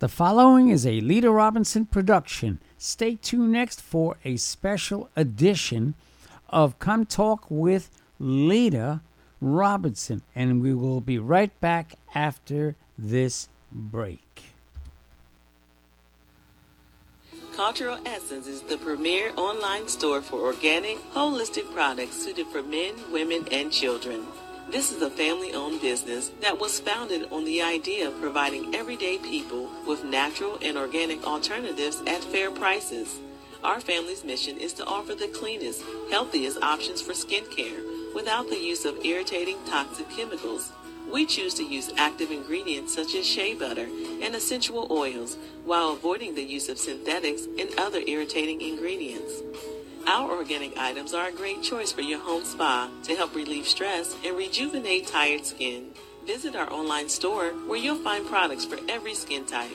The following is a Lita Robinson production. Stay tuned next for a special edition of Come Talk with Lita Robinson, and we will be right back after this break. Cultural Essence is the premier online store for organic, holistic products suited for men, women, and children. This is a family owned business that was founded on the idea of providing everyday people with natural and organic alternatives at fair prices. Our family's mission is to offer the cleanest, healthiest options for skincare without the use of irritating toxic chemicals. We choose to use active ingredients such as shea butter and essential oils while avoiding the use of synthetics and other irritating ingredients. Our organic items are a great choice for your home spa to help relieve stress and rejuvenate tired skin. Visit our online store where you'll find products for every skin type.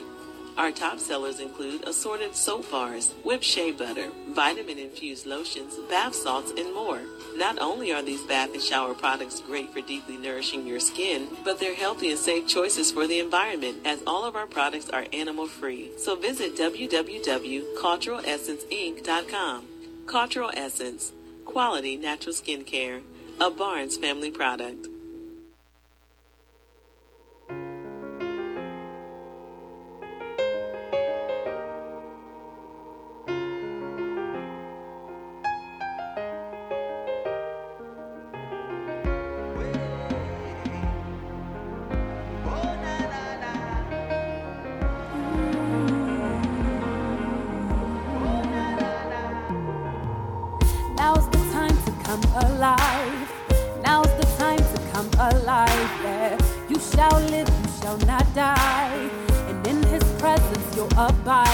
Our top sellers include assorted soap bars, whipped shea butter, vitamin infused lotions, bath salts, and more. Not only are these bath and shower products great for deeply nourishing your skin, but they're healthy and safe choices for the environment as all of our products are animal free. So visit www.culturalessenceinc.com. Cultural Essence, quality natural skincare, a Barnes family product.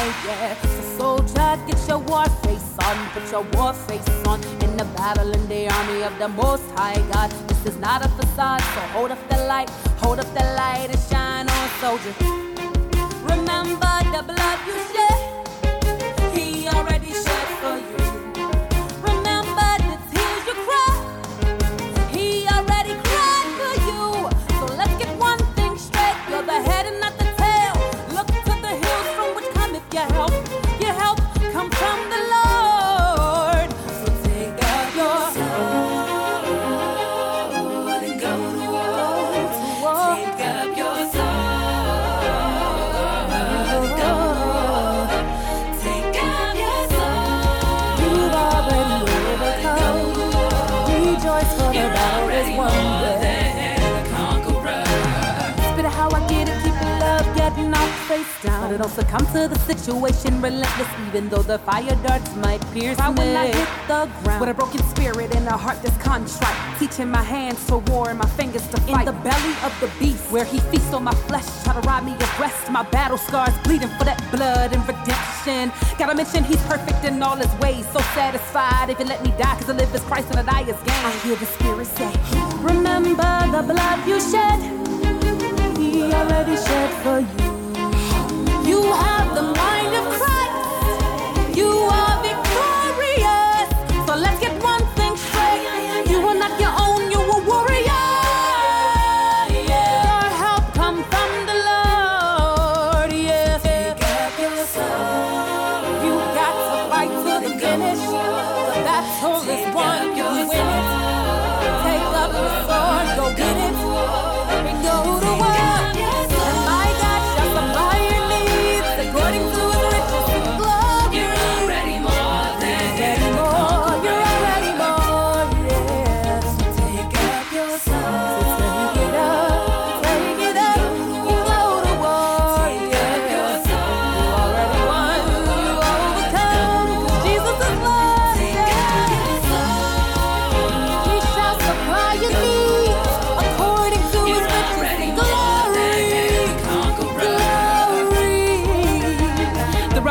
Yeah, so soldier, get your war face on, put your war face on. In the battle in the army of the Most High God. This is not a facade, so hold up the light, hold up the light and shine on, soldier. Remember the blood you shed. He already shed for you. Don't succumb to the situation, relentless, even though the fire darts might pierce Why me. when I hit the ground With a broken spirit and a heart that's contrite. Teaching my hands to war and my fingers to fight. in the belly of the beast, Where he feasts on my flesh, try to rob me of rest. My battle scars bleeding for that blood and redemption. Gotta mention he's perfect in all his ways. So satisfied if you let me die, cause I live as Christ and I die as gain. I hear the spirit say, remember the blood you shed. He already shed for you. You have the mind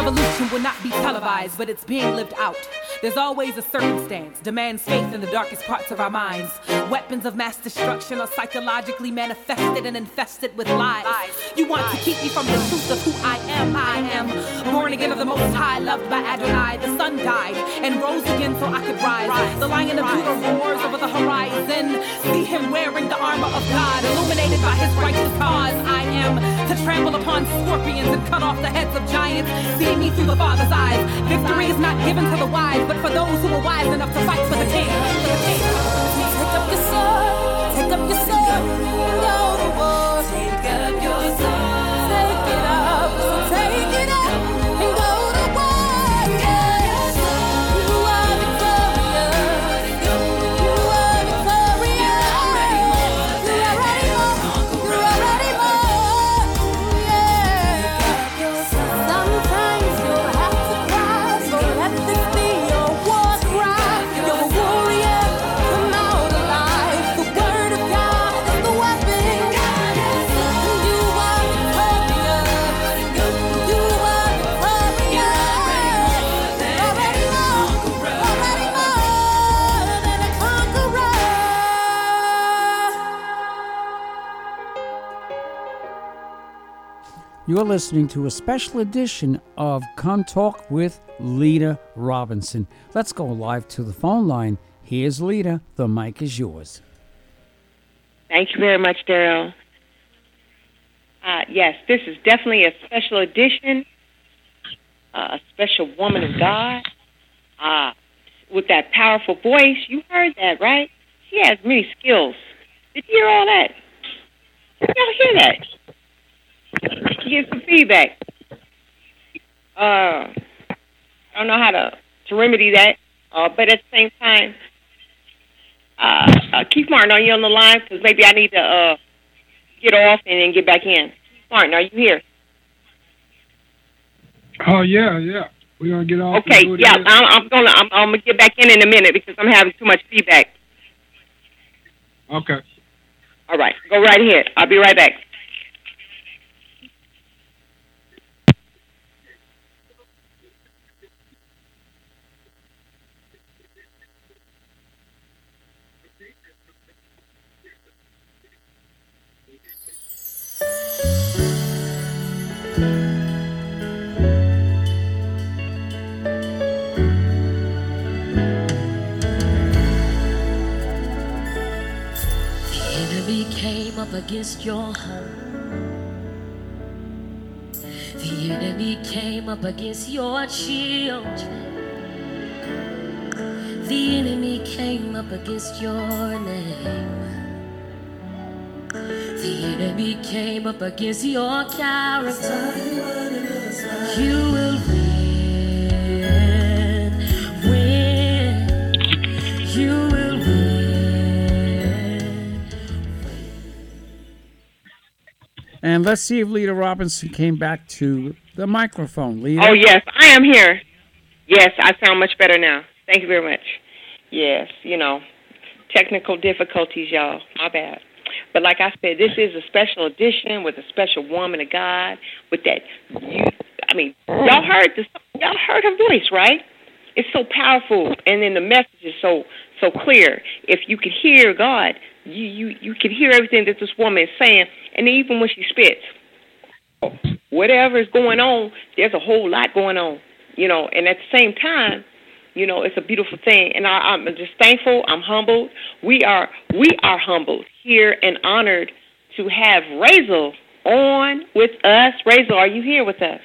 revolution will not be televised, but it's being lived out. There's always a circumstance demands faith in the darkest parts of our minds. Weapons of mass destruction are psychologically manifested and infested with lies. You want to keep me from the truth of who I am. I am born again of the Most High, loved by Adonai. The sun died and rose again so I could rise. The lion of Judah roars over the horizon. See him wearing the armor of God, illuminated by his righteous cause. I am to trample upon scorpions and cut off the heads of giants. See me through the Father's eyes. Victory is not given to the wise, but for those who were wise enough to fight for the king. Take up your sword, take up your sword, go to war. You're listening to a special edition of Come Talk with Lita Robinson. Let's go live to the phone line. Here's Lita. The mic is yours. Thank you very much, Daryl. Uh, yes, this is definitely a special edition, uh, a special woman of God uh, with that powerful voice. You heard that, right? She has many skills. Did you hear all that? Did y'all hear that? Get some feedback. Uh, I don't know how to, to remedy that, uh, but at the same time, uh, uh, Keith Martin, are you on the line? Because maybe I need to uh, get off and then get back in. Keith Martin, are you here? Oh yeah, yeah. We're gonna get off. Okay, yeah. I'm, I'm gonna I'm, I'm gonna get back in in a minute because I'm having too much feedback. Okay. All right, go right ahead. I'll be right back. Up against your home. The enemy came up against your children. The enemy came up against your name. The enemy came up against your character. You will And let's see if Lita Robinson came back to the microphone. Lita? Oh yes, I am here. Yes, I sound much better now. Thank you very much. Yes, you know, technical difficulties, y'all. My bad. But like I said, this is a special edition with a special woman of God with that. You, I mean, y'all heard this. Y'all heard her voice, right? It's so powerful, and then the message is so so clear. If you could hear God, you you you can hear everything that this woman is saying, and even when she spits, whatever is going on, there's a whole lot going on, you know. And at the same time, you know, it's a beautiful thing, and I, I'm just thankful. I'm humbled. We are we are humbled here and honored to have Raizel on with us. Raizel, are you here with us?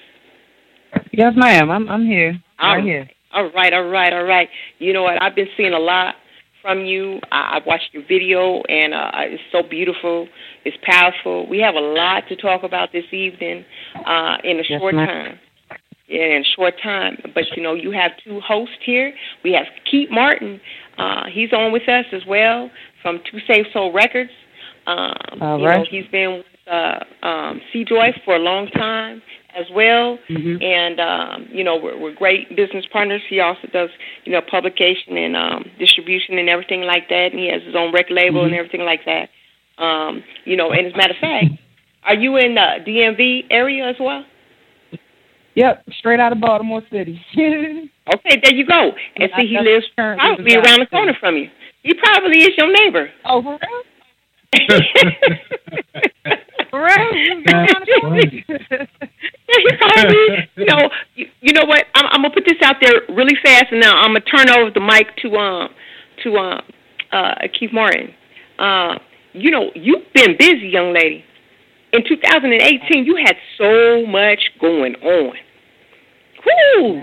Yes, ma'am. I'm I'm here. All Right here. All right, all right, all right. You know what? I've been seeing a lot from you. I, I've watched your video, and uh, it's so beautiful. It's powerful. We have a lot to talk about this evening uh, in a Yes, short ma'am. time. Yeah, in a short time. But you know, you have two hosts here. We have Keith Martin. Uh, he's on with us as well from Two Safe Soul Records. Um, All you know, right. he's been with uh, um, C Joy for a long time as well Mhm. and um, you know we're, we're great business partners. He also does you know publication and um, distribution and everything like that, and he has his own record label and everything like that. Um, you know, and as a matter of fact, are you in the DMV area as well? Yep, straight out of Baltimore City. Okay, there you go. And see, he lives probably around the corner from you. He probably is your neighbor. oh, for real? For real? That's funny. Yeah, you know, you, know what? I'm, I'm gonna put this out there really fast, and now I'm gonna turn over the mic to um to um uh, Keith Martin. Uh, you know, you've been busy, young lady. In 2018, you had so much going on. Whoo!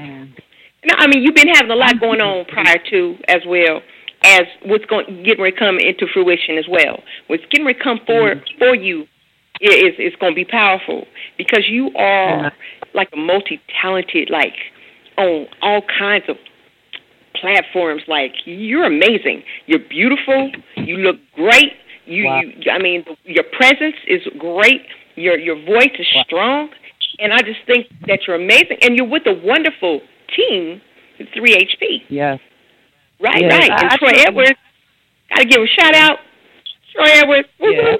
No, I mean you've been having a lot going on prior to as well as what's going getting ready to come into fruition as well. What's getting ready to come for mm-hmm. for you is is going to be powerful because you are like a multi talented like on all kinds of platforms. Like you're amazing. You're beautiful. You look great. You, wow. you I mean, your presence is great. Your your voice is wow. strong, and I just think that you're amazing. And you're with a wonderful team, 3HP. Yes. Right, yes. right. And I, Troy I Edwards, got to give a shout out. Troy Edwards. Yes.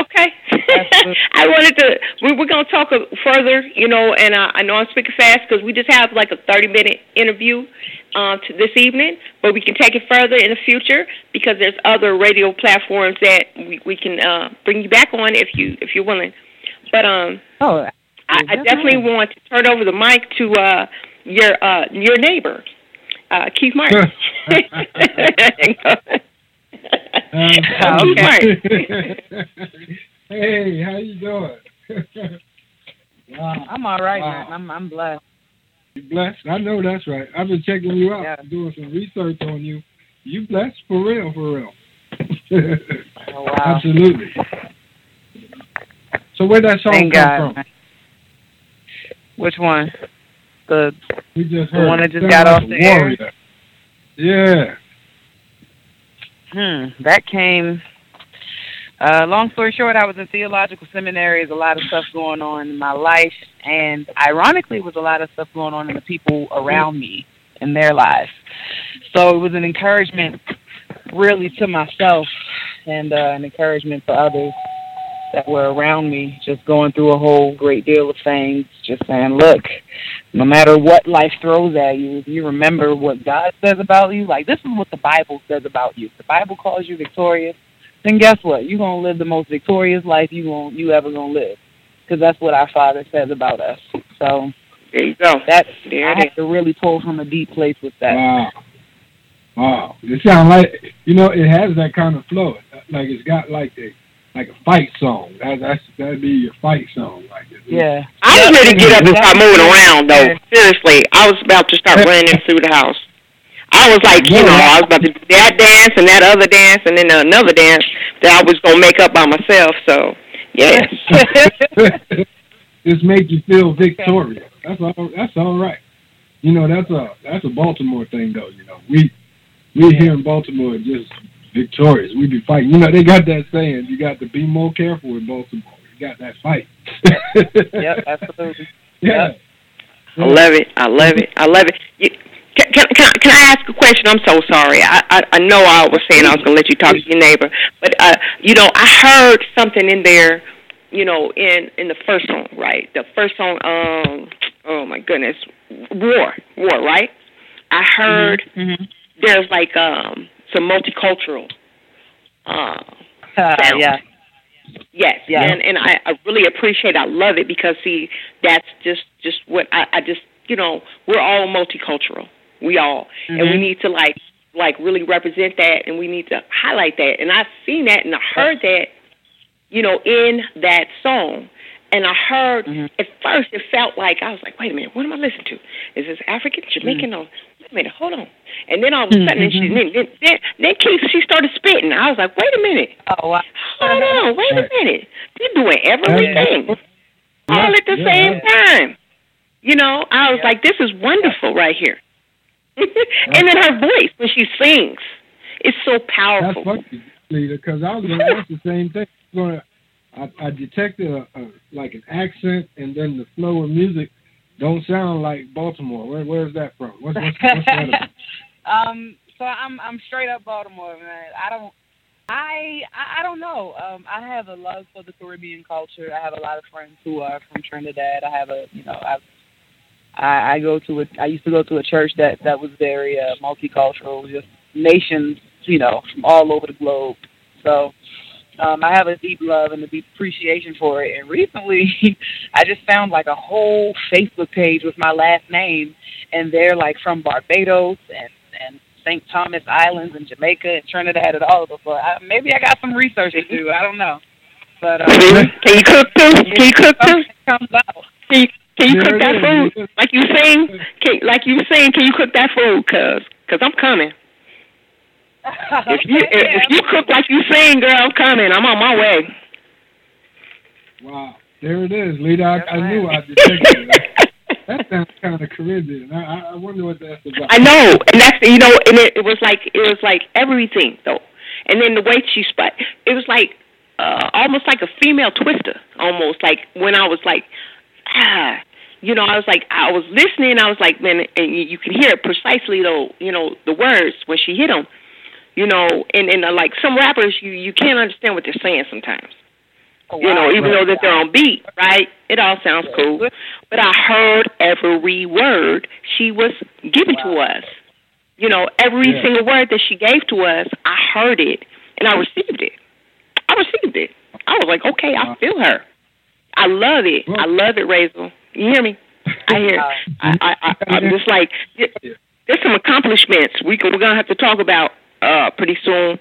Okay. I wanted to. We, we're going to talk further, you know, and uh, I know I'm speaking fast because we just have like a 30 minute interview uh, to this evening, but we can take it further in the future because there's other radio platforms that we, we can uh, bring you back on if you if you're willing. But um, oh, I, I definitely want to turn over the mic to uh, your uh, your neighbor, uh, Keith Martin. Uh, okay. hey, how you doing? wow. I'm all right, wow. man. I'm I'm blessed. You blessed? I know that's right. I've been checking you out, yeah. doing some research on you. You blessed for real, for real. oh, wow. Absolutely. So where that song Thank come God. from? Which one? The we just the one that just got off the warrior. air. Yeah. Hmm, that came. Uh, long story short, I was in theological seminary. There's a lot of stuff going on in my life, and ironically, was a lot of stuff going on in the people around me in their lives. So it was an encouragement, really, to myself, and uh, an encouragement for others that were around me, just going through a whole great deal of things, just saying, look, no matter what life throws at you, if you remember what God says about you, like this is what the Bible says about you. the Bible calls you victorious, then guess what? You're gonna live the most victorious life you going you ever gonna live, because that's what our Father says about us. So there you go. That's there I have to really pull from a deep place with that. Wow. Wow. It sounds like you know it has that kind of flow. Like it's got like the like a fight song. That that's that'd be your fight song, like it. Yeah. I was ready to get up and start moving around though. Seriously, I was about to start running through the house. I was like, you know, I was about to do that dance and that other dance and then another dance that I was gonna make up by myself. So, yes. Just make you feel victorious. That's all. That's all right. You know, that's a that's a Baltimore thing, though. You know, we we here in Baltimore just victorious. we'd be fighting. You know, they got that saying, you got to be more careful in Baltimore. You got that fight. yep, absolutely. Yeah. Yep. I love it. I love it. I love it. You, can, can, can, I, can I ask a question? I'm so sorry. I, I, I know I was saying I was going to let you talk to your neighbor, but uh, you know, I heard something in there. You know, in in the first song, right? The first song. Um. Oh my goodness, war, war, right? I heard mm-hmm. mm-hmm. there's like um some multicultural uh, uh yeah. Yes, yeah. and and I, I really appreciate. It. I love it because see, that's just just what I, I just you know we're all multicultural. We all, mm-hmm. and we need to like like really represent that, and we need to highlight that. And I've seen that, and I heard that, you know, in that song. And I heard mm-hmm. at first it felt like I was like, wait a minute, what am I listening to? Is this African, Jamaican, mm-hmm. or a minute, hold on. And then all of a sudden, mm-hmm. she, then, then, then, Keith, she started spitting. I was like, wait a minute. Oh, wow. Hold on, wait a minute. They're doing everything yeah. all at the yeah. same time. You know, I was yeah. like, this is wonderful right here. and then her voice when she sings, it's so powerful. That's funny, Lita, because I was going to ask the same thing. I, I detected a, a, like an accent and then the flow of music don't sound like Baltimore. Where where's that from? What's, what's, what's that um, so I'm I'm straight up Baltimore, man. I don't I I don't know. Um, I have a love for the Caribbean culture. I have a lot of friends who are from Trinidad. I have a you know I've I, I go to a I used to go to a church that that was very uh, multicultural, just nations you know from all over the globe. So Um, I have a deep love and a deep appreciation for it. And recently, I just found like a whole Facebook page with my last name, and they're like from Barbados and and St. Thomas Islands and Jamaica and Trinidad and all of them. So I, maybe I got some research to do. I don't know. But uh, can you cook too? Can you cook too? Comes out. Can you, can you cook that food like you saying? Can, like you saying? Can you cook that food? Cause, cause I'm coming. If you if, if you cook like you saying, girl, I'm coming. I'm on my way. Wow, there it is, Lita. I, I knew I detected it. That sounds kind of Caribbean. I, I wonder what that's about. I know, and that's you know, and it, it was like it was like everything though, and then the way she spoke, it was like uh almost like a female Twista, almost like when I was like, ah, you know, I was like, I was listening, I was like, man, and you, you can hear it precisely though, you know, the words when she hit them, you know, and and uh, like some rappers, you you can't understand what they're saying sometimes. Oh, You know, wow. even though that they're on beat, right? It all sounds cool. But I heard every word she was giving to us. You know, every Yeah. single word that she gave to us, I heard it and I received it. I received it. I was like, okay, I feel her. I love it. I love it, Raizel. You hear me? I hear. I, I, I, I'm just like, there's some accomplishments we can, we're gonna have to talk about uh pretty soon.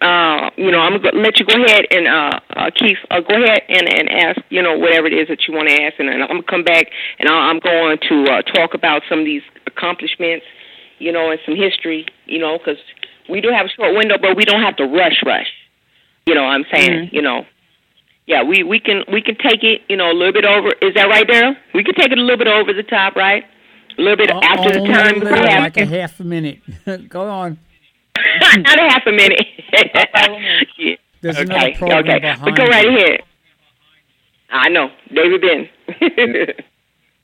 Uh, you know, I'm gonna let you go ahead and uh, uh Keith, uh, go ahead and and ask, you know, whatever it is that you want to ask, and then I'm gonna come back and I'll, I'm going to uh, talk about some of these accomplishments, you know, and some history, you know, because we do have a short window, but we don't have to rush, rush. You know, what I'm saying, you know, yeah, we we can we can take it, you know, a little bit over. Is that right, Daryl? We can take it a little bit over the top, right? A little bit O- after the time. a we little, have- like a half a minute. Go on. Not a half a minute. yeah. There's another okay, program okay. behind But go right you. ahead. I know, David Ben.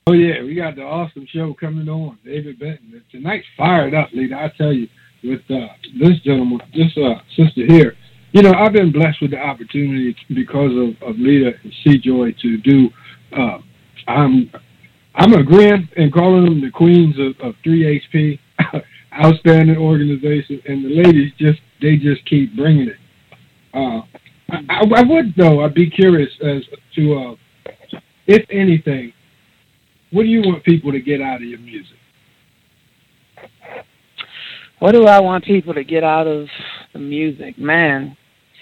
Oh yeah, we got the awesome show coming on. David Benton. Tonight's fired up, Lita. I tell you, with uh, this gentleman, this uh, sister here. You know, I've been blessed with the opportunity because of, of Lita and C Joy to do. Uh, I'm I'm agreeing and calling them the queens of, of 3HP, outstanding organization, and the ladies just they just keep bringing it. Uh, I, I, I would though. I'd be curious as to uh, if anything what do you want people to get out of your music? What do I want people to get out of the music, man?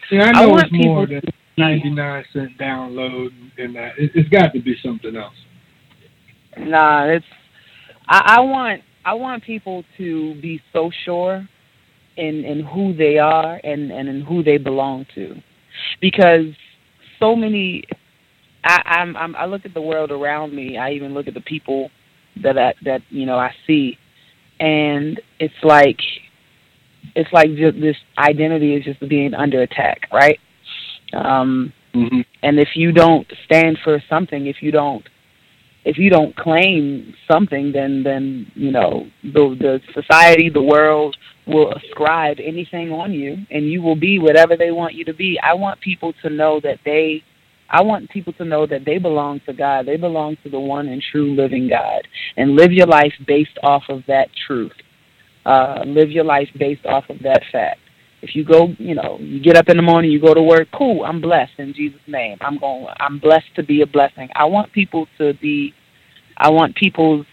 Yeah, I I know want it's more than ninety nine cent download and that. It, it's got to be something else. Nah, it's I, I want I want people to be so sure in in who they are and and in who they belong to, because so many. I, I'm, I'm I look at the world around me. I even look at the people that I, that you know I see, and it's like it's like just this identity is just being under attack, right? Um, Mm-hmm. and if you don't stand for something, if you don't if you don't claim something, then then you know the the society, the world will ascribe anything on you, and you will be whatever they want you to be. I want people to know that they, I want people to know that they belong to God. They belong to the one and true living God, and live your life based off of that truth. Uh, live your life based off of that fact. If you go, you know, you get up in the morning, you go to work, cool, I'm blessed in Jesus' name. I'm going I'm blessed to be a blessing. I want people to be I want people's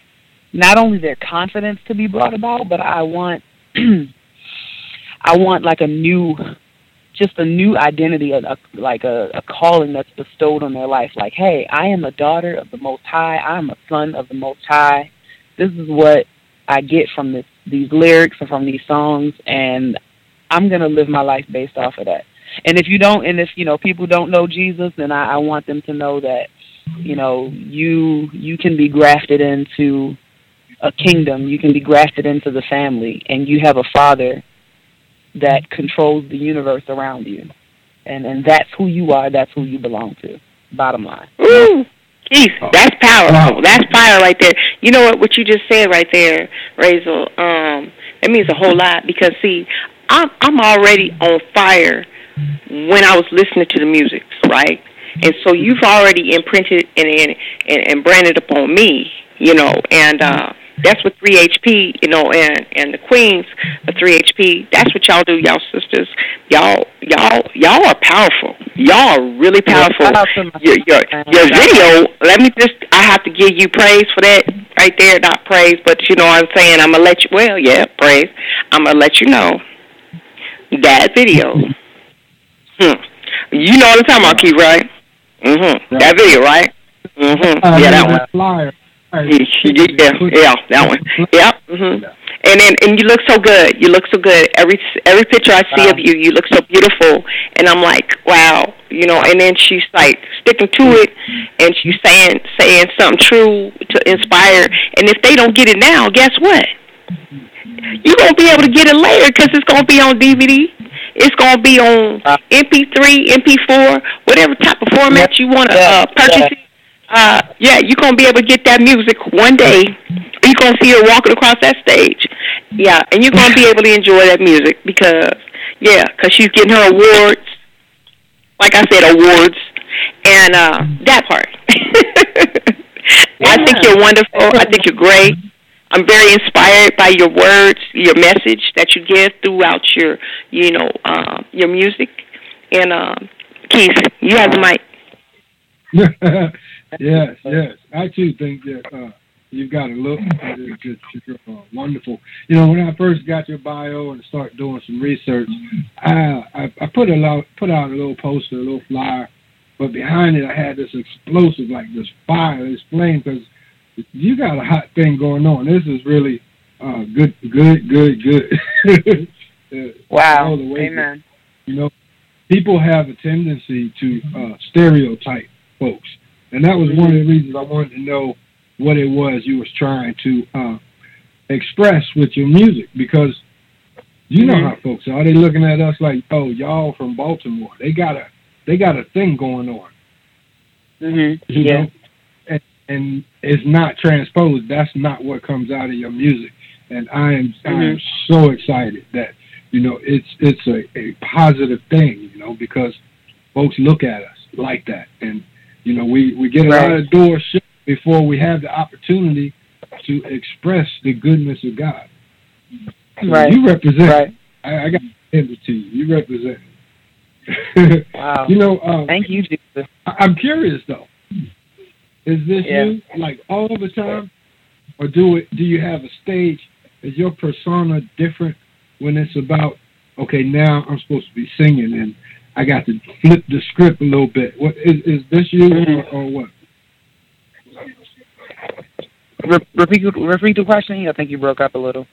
not only their confidence to be brought about, but I want I want like a new just a new identity, a, like a, a calling that's bestowed on their life. Like, hey, I am a daughter of the Most High. I am a son of the Most High. This is what I get from this, these lyrics and from these songs, and I'm gonna live my life based off of that. And if you don't, and if you know people don't know Jesus, then I, I want them to know that you know you you can be grafted into a kingdom. You can be grafted into the family, and you have a father that controls the universe around you, and and that's who you are. That's who you belong to. Bottom line. Ooh, Keith, that's powerful. That's fire right there. You know what? What you just said right there, Raizel. Um, that means a whole lot because see, I'm I'm already on fire when I was listening to the music, right? And so you've already imprinted and and and, and branded upon me, you know, and uh That's what 3HP, you know, and and the queens of 3HP. That's what y'all do, y'all sisters. Y'all y'all y'all are powerful. Y'all are really powerful. Your your your video. Let me just. I have to give you praise for that right there. Not praise, but you know what I'm saying. I'm gonna let you. Well, yeah, praise. I'm gonna let you know that video. Hmm. You know what I'm talking about, Keith, right? Mm-hmm. That video, right? Mm-hmm. Yeah, that one. Flyer. Yeah, yeah, that one. Yeah. Mm-hmm. And then, and you look so good. You look so good. Every every picture I see wow. of you, you look so beautiful. And I'm like, wow, you know. And then she's like sticking to it, and she's saying saying something true to inspire. And if they don't get it now, guess what? You're gonna be able to get it later because it's gonna be on DVD. It's gonna be on MP3, MP4, whatever type of format you want to uh, purchase it uh, yeah, you're gonna be able to get that music one day. You're gonna see her walking across that stage. Yeah, and you're gonna be able to enjoy that music because, yeah, because she's getting her awards. Like I said, awards, and uh, that part. I think you're wonderful. I think you're great. I'm very inspired by your words, your message that you give throughout your, you know, uh, your music. And uh, Keith, you have the mic. yes, yes. I too think that uh, you've got a look it's just, just uh, wonderful. You know, when I first got your bio and started doing some research, I, I I put a lot, put out a little poster, a little flyer, but behind it I had this explosive, like this fire, this flame, because you got a hot thing going on. This is really uh, good, good, good, good. wow. Amen. you know, people have a tendency to uh, stereotype folks and that was one of the reasons I wanted to know what it was you was trying to uh, express with your music because you know how folks are. They looking at us like, oh, y'all from Baltimore. They got a they got a thing going on. Mm-hmm. You yeah. Know? And, it's not transposed. That's not what comes out of your music. And I am mm-hmm. I am so excited that you know it's it's a, a positive thing. You know because folks look at us like that and you know, we, we get a lot of doors shut before we have the opportunity to express the goodness of God. So right. You represent. Right. I, I got to hand it to you. You represent. wow. You know. Um, Thank you, Jesus. I, I'm curious though. Is this yeah. you like all the time, or do it? Do you have a stage? Is your persona different when it's about? Okay, now I'm supposed to be singing, and I got to flip the script a little bit. What is is this you or, mm-hmm. or what? repeat repeat the question. I think you broke up a little.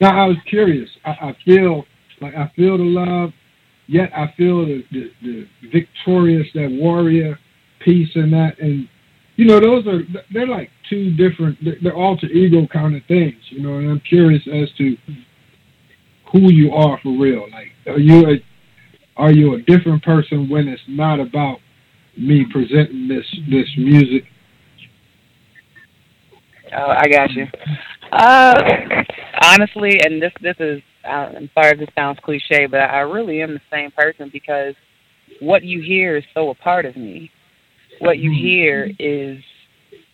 No, I was curious. I, I feel like I feel the love, yet I feel the, the, the victorious, that warrior piece and that, and you know those are they're like two different, they're alter ego kind of things, you know. And I'm curious as to who you are for real. Like, are you a are you a different person when it's not about me presenting this this music? Oh, I got you. Uh, honestly, and this this is uh, I'm sorry if this sounds cliche, but I really am the same person because what you hear is so a part of me. What you hear is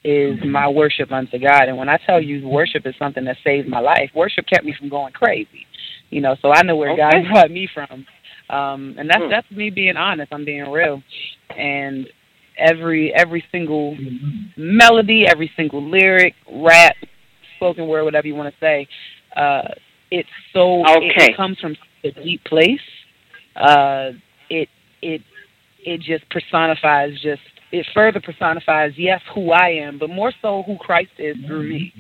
is my worship unto God. And when I tell you worship is something that saved my life, worship kept me from going crazy. You know, so I know where okay. God brought me from. Um, and that's hmm. that's me being honest. I'm being real. And every every single melody, every single lyric, rap, spoken word, whatever you want to say, uh, it's so okay. it, it comes from a deep place. Uh, it it it just personifies just it further personifies yes who I am, but more so who Christ is through me,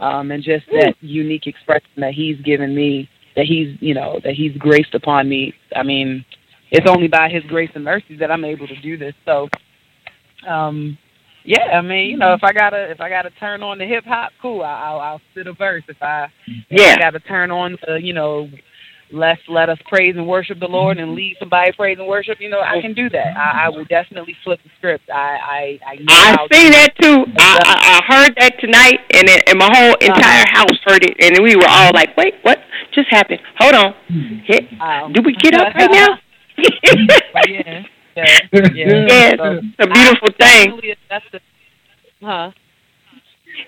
um, and just that unique expression that He's given me that he's you know that he's graced upon me. I mean, it's only by his grace and mercy that I'm able to do this. So, um, yeah, I mean, you know, if I gotta if I gotta turn on the hip hop, cool. I, will I'll spit a verse. If I if yeah, I gotta turn on the you know let's let us praise and worship the Lord and lead somebody praise and worship. You know, I can do that. I, I will definitely flip the script. I I I, know I see that too. I, I heard that tonight, and it, and my whole uh-huh. entire uh-huh. house heard it, and we were all like, "Wait, what just happened? Hold on, Hit. Um, do we get up right now?" yeah, yeah, yeah. yeah so, it's a beautiful I, thing. That's the, huh?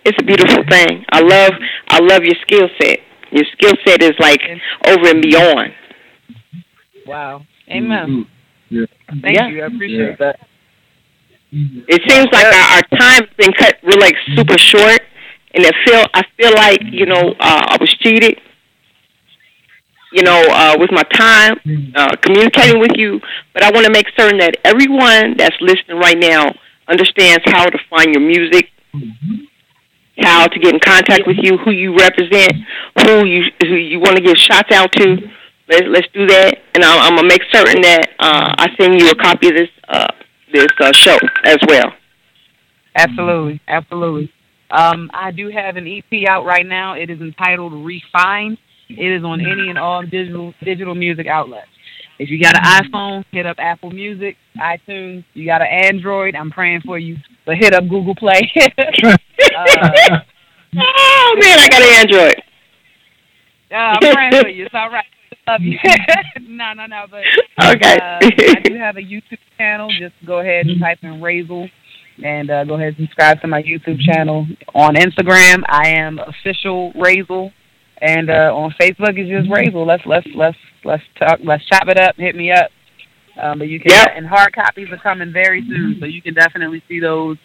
It's a beautiful thing. I love I love your skill set. Your skill set is like over and beyond. Wow. Amen. Mhm. Yeah. Thank Yeah. you. I appreciate Yeah. that. It seems like our, our time's been cut really like super short, and I feel I feel like you know uh, I was cheated. You know, uh, with my time uh, communicating with you, but I want to make certain that everyone that's listening right now understands how to find your music, how to get in contact with you, who you represent, who you who you want to give shots out to. Let's let's do that, and I'm, I'm gonna make certain that uh, I send you a copy of this uh, this uh, show as well. Absolutely, absolutely. Um, I do have an EP out right now. It is entitled Refined. It is on any and all digital digital music outlets. If you got an iPhone, hit up Apple Music, iTunes. You got an Android, I'm praying for you. But hit up Google Play. uh, Oh man, I got an Android. uh, I'm praying for you. It's all right. Love you. no, no, no. But Okay. uh, I do have a YouTube channel. Just go ahead and type in Raizel, and uh, go ahead and subscribe to my YouTube channel. On Instagram, I am official Raizel, and uh, on Facebook it's just Raizel. Let's let's let's let's talk. Let's chop it up. Hit me up. Um, but you can Yep. and hard copies are coming very soon, so you can definitely see those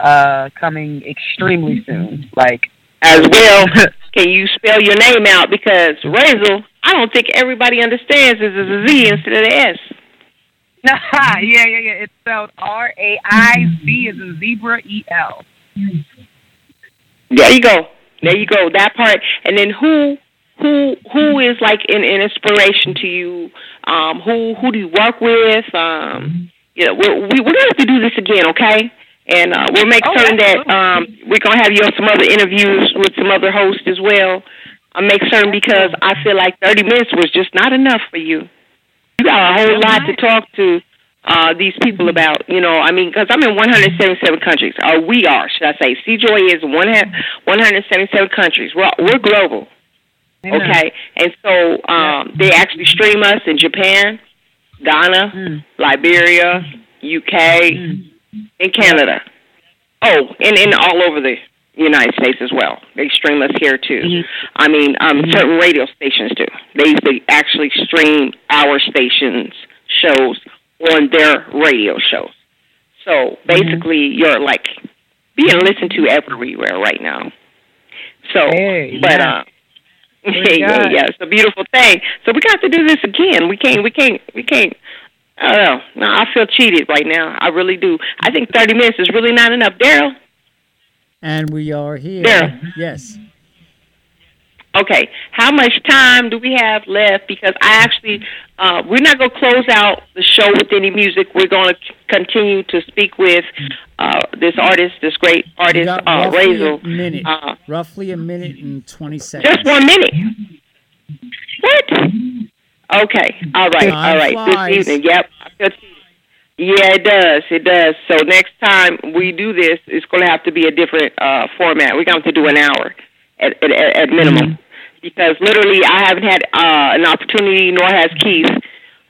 uh, coming extremely soon. Like As well, can you spell your name out? Because Raizel, I don't think everybody understands this is a Z instead of an S. yeah, yeah, yeah. It's spelled R A I Z as in zebra E L. There you go. There you go. That part. And then who who who is like an, an inspiration to you? Um, who who do you work with? Um, you know, we're, we we're gonna have to do this again, okay? And uh, we'll make Oh, certain that um, we're gonna have you on some other interviews with some other hosts as well. I'll make certain because I feel like 30 minutes was just not enough for you. You got a whole lot to talk to uh, these people about. You know, I mean, because I'm in 177 countries. Or we are, should I say? CJoy is one 177 countries. We're we're global. Okay, and so um, they actually stream us in Japan, Ghana, Mm. Liberia, UK, and Canada. Oh, and, and all over the United States as well. They stream us here too. Mhm. I mean, um, certain radio stations do. They they actually stream our stations shows on their radio shows. So basically, you're like being listened to everywhere right now. So, Hey, but yeah. uh, yeah, yeah, yeah, it's a beautiful thing. So we got to do this again. We can't, we can't, we can't. I don't know. No, I feel cheated right now. I really do. I think thirty minutes is really not enough, Daryl. And we are here. There. Yes. Okay, how much time do we have left? Because I actually, uh, we're not going to close out the show with any music. We're going to continue to speak with uh, this artist, this great artist, uh, roughly Raizel. a minute. Uh, roughly a minute and 20 seconds. just one minute. What? Okay, all right, Time all right. flies. This evening, yep. I feel cheated. Yeah, it does. It does. So next time we do this, it's going to have to be a different uh, format. We're going to have to do an hour at at, at minimum because literally I haven't had uh, an opportunity, nor has Keith,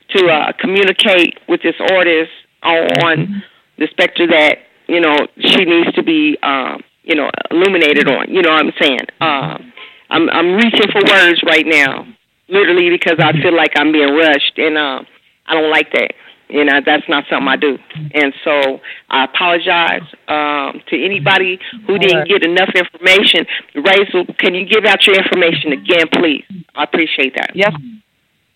to uh, communicate with this artist on the specter that you know she needs to be, um, you know, illuminated on. You know what I'm saying? Um, I'm I'm reaching for words right now, literally because I feel like I'm being rushed, and uh, I don't like that. You know, that's not something I do. And so I apologize um, to anybody who didn't get enough information. Raizel, can you give out your information again, please? I appreciate that. Yes.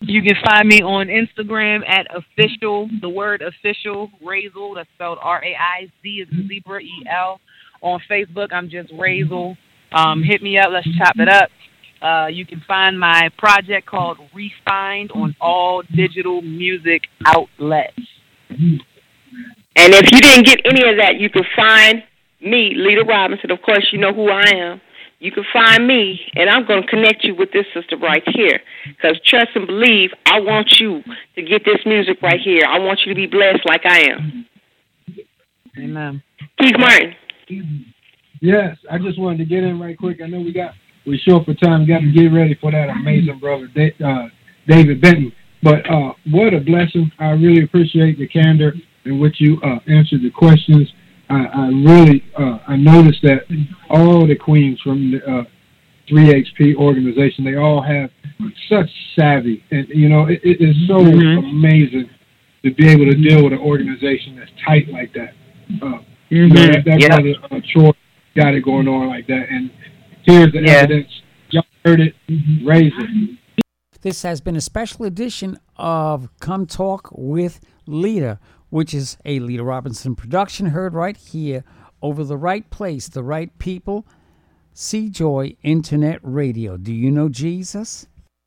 You can find me on Instagram at official, the word official, Raizel, that's spelled R A I Z is zebra E L. On Facebook, I'm just Raizel. Um, hit me up, let's chop it up. Uh, you can find my project called Refined on all digital music outlets. And if you didn't get any of that, you can find me, Lita Robinson. Of course, you know who I am. You can find me, and I'm going to connect you with this sister right here. Because trust and believe, I want you to get this music right here. I want you to be blessed like I am. Amen. Keith Martin. Yes, I just wanted to get in right quick. I know we got we're short for time. We got to get ready for that amazing brother, uh, David Benton. But uh, what a blessing! I really appreciate the candor in which you uh, answered the questions. I, I really uh, I noticed that all the queens from the uh, 3HP organization, they all have such savvy, and you know it, it is so Mhm. amazing to be able to deal with an organization that's tight like that. Uh, you know, that, that Yep. brother uh, Troy got it going on like that, and here's the Yeah. evidence. Y'all heard it, raise it. This has been a special edition of Come Talk with Lita, which is a Lita Robinson production heard right here over the right place, the right people. See Joy Internet Radio. Do you know Jesus?